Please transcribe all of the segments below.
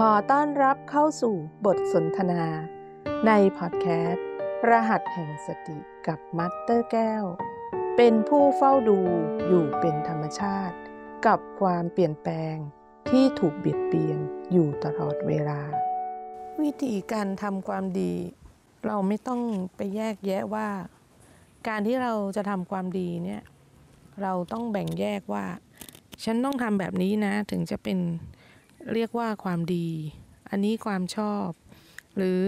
ขอต้อนรับเข้าสู่บทสนทนา ในพอดแคสต์ รหัสแห่งสติกับมัตเตอร์แก้ว เป็นผู้เฝ้าดูอยู่เป็นธรรมชาติ กับความเปลี่ยนแปลงที่ถูกเบียดเบียนอยู่ตลอดเวลา วิธีการทำความดี เราไม่ต้องไปแยกแยะว่า การที่เราจะทำความดีเนี่ยเราต้องแบ่งแยกว่า ฉันต้องทำแบบนี้นะถึงจะเป็น เรียกว่าความดี อันนี้ความชอบ หรือ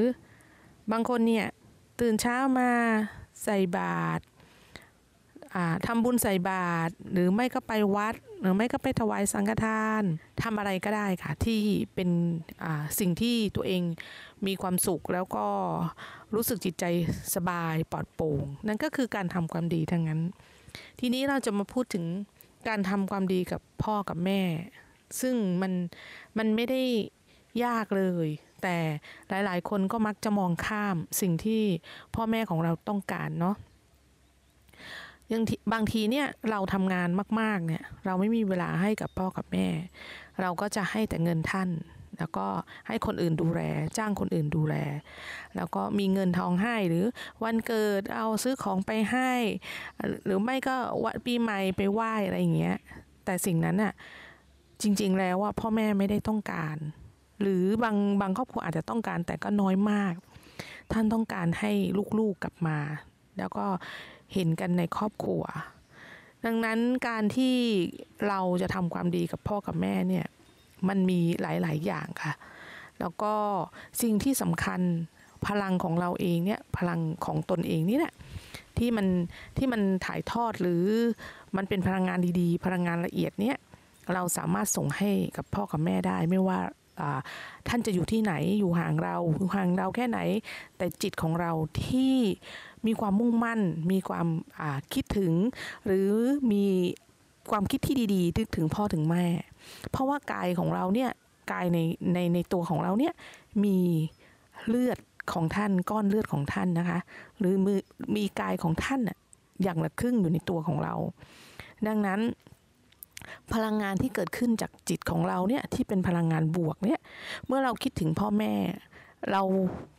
บางคนเนี่ยตื่นเช้ามาใส่บาตรทำบุญใส่บาตรหรือไม่ก็ไปวัด หรือไม่ก็ไปถวายสังฆทานทำอะไรก็ได้ค่ะ ที่เป็นสิ่งที่ตัวเองมีความสุขแล้วก็รู้สึกจิตใจสบายปลอดโปร่ง นั่นก็คือการทำความดีทั้งนั้น ทีนี้เราจะมาพูดถึงการทำความดีกับพ่อกับแม่ ซึ่งมันมันไม่ได้ยากเลย แต่หลายๆ คนก็มักจะมองข้ามสิ่งที่พ่อแม่ของเราต้องการเนาะยังบางทีเนี่ยเราทำงานมาก ๆ เนี่ย เราไม่มีเวลาให้กับพ่อกับแม่ เราก็จะให้แต่เงินท่าน แล้วก็ให้คนอื่นดูแล จ้างคนอื่นดูแล แล้วก็มีเงินทองให้หรือวันเกิดเอาซื้อของไปให้ หรือไม่ก็วันปีใหม่ไปไหว้อะไรอย่างเงี้ยแต่สิ่งนั้นน่ะ จริง ๆ แล้วว่าพ่อแม่ไม่ได้ต้องการ หรือบางบางครอบครัวอาจจะต้องการแต่ก็น้อยมาก ท่านต้องการให้ลูกๆกลับมา แล้วก็เห็นกันในครอบครัว ดังนั้นการที่เราจะทำความดีกับพ่อกับแม่เนี่ยมันมีหลาย ๆ อย่างค่ะ แล้วก็สิ่งที่สำคัญพลังของเราเองเนี่ยพลังของตนเองนี่แหละที่มันที่มันถ่ายทอดหรือมันเป็นพลังงานดีๆ พลังงานละเอียดเนี่ย เราสามารถส่งให้กับพ่อกับแม่ได้ไม่ว่าท่านจะอยู่ที่ไหนอยู่ห่างเราอยู่ห่างเราแค่ไหน แต่จิตของเราที่มีความมุ่งมั่น มีความคิดถึง หรือมีความคิดที่ดีๆนึกถึงพ่อถึงแม่ เพราะว่ากายของเราเนี่ยกายในในในตัวของเราเนี่ยมีเลือดของท่านก้อนเลือดของท่านนะคะ หรือมือมีกายของท่านอย่างละครึ่งอยู่ในตัวของเรา ดังนั้น พลังงานที่เกิดขึ้นจากจิตของเราเนี่ยที่เป็นพลังงานบวกเนี่ยเมื่อเราคิดถึงพ่อแม่ เรา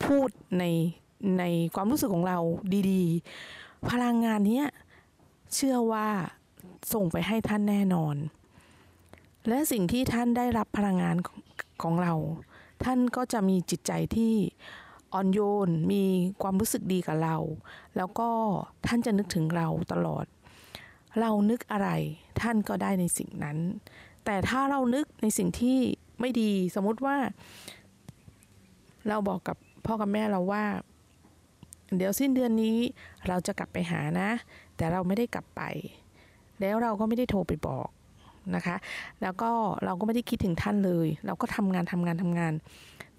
พูดในในความรู้สึกของเราดีๆ พลังงานนี้เชื่อว่าส่งไปให้ท่านแน่นอน และสิ่งที่ท่านได้รับพลังงานของเรา ท่านก็จะมีจิตใจที่อ่อนโยน มีความรู้สึกดีกับเรา แล้วก็ท่านจะนึกถึงเราตลอด เรานึกอะไรท่านก็ได้ในสิ่งนั้น แต่ถ้าเรานึกในสิ่งที่ไม่ดีสมมติว่า เราบอกกับพ่อกับแม่เราว่า เดี๋ยวสิ้นเดือนนี้เราจะกลับไปหานะ แต่เราไม่ได้กลับไป แล้วเราก็ไม่ได้โทรไปบอกนะคะ แล้วก็เราก็ไม่ได้คิดถึงท่านเลย เราก็ทำงานทำงานทำงาน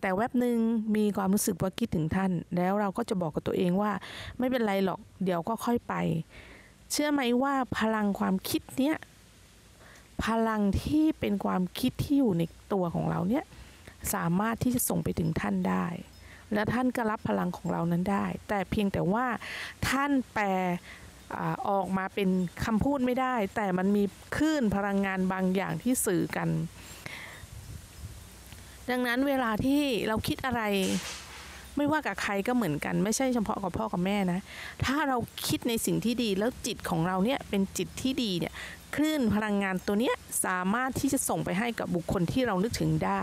แต่แวบหนึ่งมีความรู้สึกว่าคิดถึงท่าน แล้วเราก็จะบอกกับตัวเองว่า ไม่เป็นไรหรอกเดี๋ยวก็ค่อยไป เชื่อไหมว่าพลังความคิดเนี้ยพลังที่เป็นความคิดที่อยู่ในตัวของเราเนี่ยสามารถที่จะส่งไปถึงท่านได้ และท่านก็รับพลังของเรานั้นได้ แต่เพียงแต่ว่าท่านแปลออกมาเป็นคำพูดไม่ได้ แต่มันมีคลื่นพลังงานบางอย่างที่สื่อกัน ดังนั้นเวลาที่เราคิดอะไร ไม่ว่ากับใครก็เหมือนกัน ไม่ใช่เฉพาะกับพ่อกับแม่นะ ถ้าเราคิดในสิ่งที่ดีแล้วจิตของเราเนี่ยเป็นจิตที่ดีเนี่ยคลื่นพลังงานตัวเนี้ยสามารถที่จะส่งไปให้กับบุคคลที่เรานึกถึงได้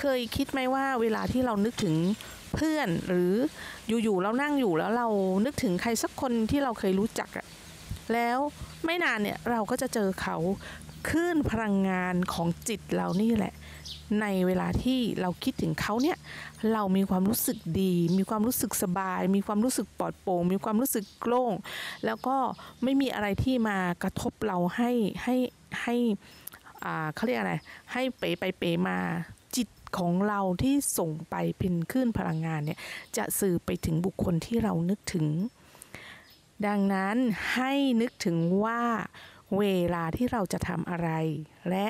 เคยคิดไหมว่าเวลาที่เรานึกถึงเพื่อนหรืออยู่ๆเรานั่งอยู่แล้วเรานึกถึงใครสักคนที่เราเคยรู้จักอะแล้วไม่นานเนี่ยเราก็จะเจอเขาคลื่นพลังงานของจิตเรานี่แหละ ในเวลาที่เราคิดถึงเขาเนี่ยเรามีความรู้สึกดี มีความรู้สึกสบาย มีความรู้สึกปลอดโปร่งมีความรู้สึกโล่งแล้วก็ไม่มีอะไรที่มากระทบเราให้ให้ให้เขาเรียกอะไรให้เป๋ไปเป๋มาจิตของเราที่ส่งไปเป็นคลื่นพลังงานเนี่ยจะสื่อไปถึงบุคคลที่เรานึกถึง ดังนั้นให้นึกถึงว่า เวลาที่เราจะทำอะไร และ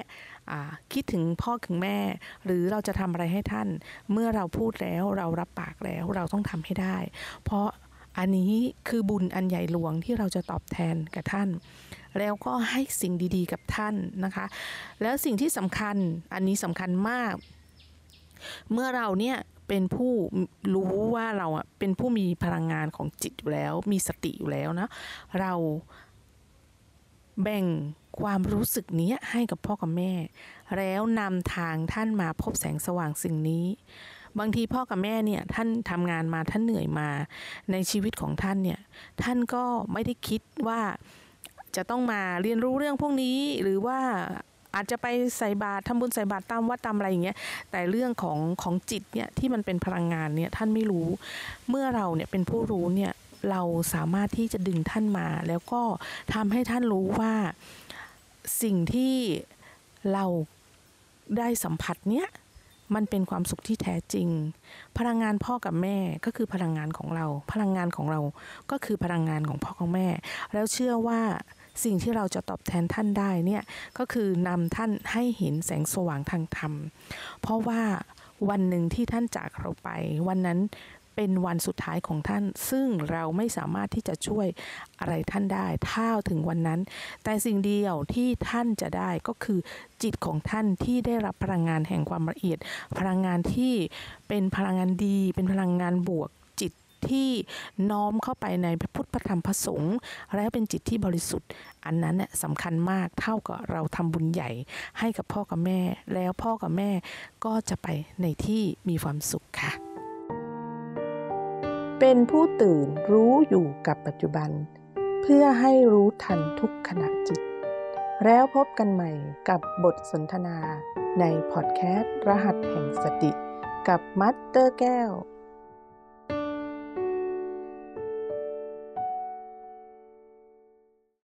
คิดถึงพ่อถึงแม่ หรือเราจะทำอะไรให้ท่าน เมื่อเราพูดแล้วเรารับปากแล้วเราต้องทำให้ได้ เพราะอันนี้คือบุญอันใหญ่หลวงที่เราจะตอบแทนกับท่าน แล้วก็ให้สิ่งดีๆกับท่านนะคะ แล้วสิ่งที่สำคัญอันนี้สำคัญมาก เมื่อเราเนี่ยเป็นผู้รู้ว่าเราอะเป็นผู้มีพลังงานของจิตอยู่แล้ว มีสติอยู่แล้วนะ เรา แบ่งความรู้สึกนี้ให้กับพ่อกับแม่ แล้วนำทางท่านมาพบแสงสว่างสิ่งนี้ บางทีพ่อกับแม่เนี่ยท่านทำงานมาท่านเหนื่อยมาในชีวิตของท่านเนี่ยท่านก็ไม่ได้คิดว่าจะต้องมาเรียนรู้เรื่องพวกนี้หรือว่าอาจจะไปใส่บาตรทำบุญใส่บาตรตามวัดตามอะไรอย่างเงี้ยแต่เรื่องของของจิตเนี่ยที่มันเป็นพลังงานเนี่ยท่านไม่รู้ เมื่อเราเนี่ยเป็นผู้รู้เนี่ย เราสามารถที่จะดึงท่านมา แล้วก็ทำให้ท่านรู้ว่าสิ่งที่เราได้สัมผัสเนี่ยมันเป็นความสุขที่แท้จริง พลังงานพ่อกับแม่ก็คือพลังงานของเรา พลังงานของเราก็คือพลังงานของพ่อของแม่ แล้วเชื่อว่าสิ่งที่เราจะตอบแทนท่านได้เนี่ยก็คือนำท่านให้เห็นแสงสว่างทางธรรม เพราะว่าวันหนึ่งที่ท่านจากเราไป วันนั้น เป็นวันสุดท้ายของท่าน ซึ่งเราไม่สามารถที่จะช่วยอะไรท่านได้ถ้าถึงวันนั้น แต่สิ่งเดียวที่ท่านจะได้ก็คือจิตของท่านที่ได้รับพลังงานแห่งความละเอียด พลังงานที่เป็นพลังงานดี เป็นพลังงานบวกจิตที่น้อมเข้าไปในพระพุทธธรรมพระสงฆ์และเป็นจิตที่บริสุทธิ์ อันนั้นเนี่ยสำคัญมากเท่ากับเราทำบุญใหญ่ให้กับพ่อกับแม่ แล้วพ่อกับแม่ก็จะไปในที่มีความสุขค่ะ เป็นผู้ตื่นรู้อยู่กับปัจจุบัน เพื่อให้รู้ทันทุกขณะจิต แล้วพบกันใหม่กับบทสนทนาในพอดแคสต์ รหัสแห่งสติ กับมัตเตอร์แก้ว